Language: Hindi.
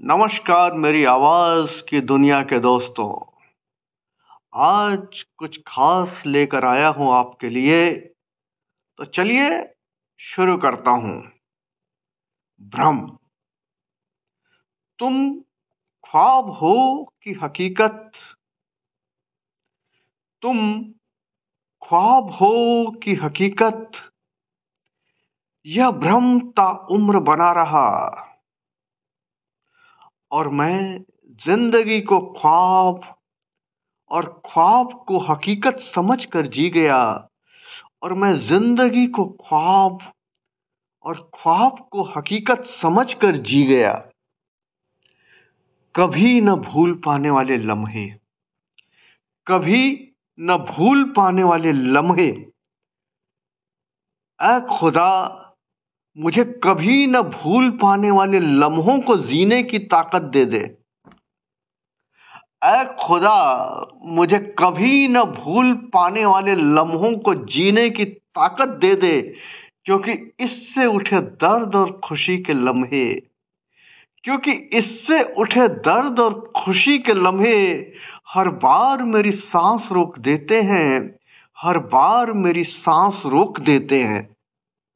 नमस्कार मेरी आवाज़ की दुनिया के दोस्तों। आज कुछ खास लेकर आया हूँ आपके लिए। तो चलिए शुरू करता हूँ। भ्रम। तुम ख्वाब हो कि हकीकत। तुम ख्वाब हो कि हकीकत। यह भ्रम ता उम्र बना रहा। और मैं ज़िंदगी को ख्वाब और ख्वाब को हकीकत समझ कर जी गया और मैं ज़िंदगी को ख्वाब और ख्वाब को हकीकत समझ कर जी गया। कभी न भूल पाने वाले लम्हे, कभी न भूल पाने वाले लम्हे। ए खुदा मुझे कभी न भूल पाने वाले लम्हों को जीने की ताकत दे दे। ऐ खुदा, मुझे कभी न भूल पाने वाले लम्हों को जीने की ताकत दे दे, क्योंकि इससे उठे दर्द और खुशी के लम्हे। क्योंकि इससे उठे दर्द और खुशी के लम्हे हर बार मेरी सांस रोक देते हैं, हर बार मेरी सांस रोक देते हैं।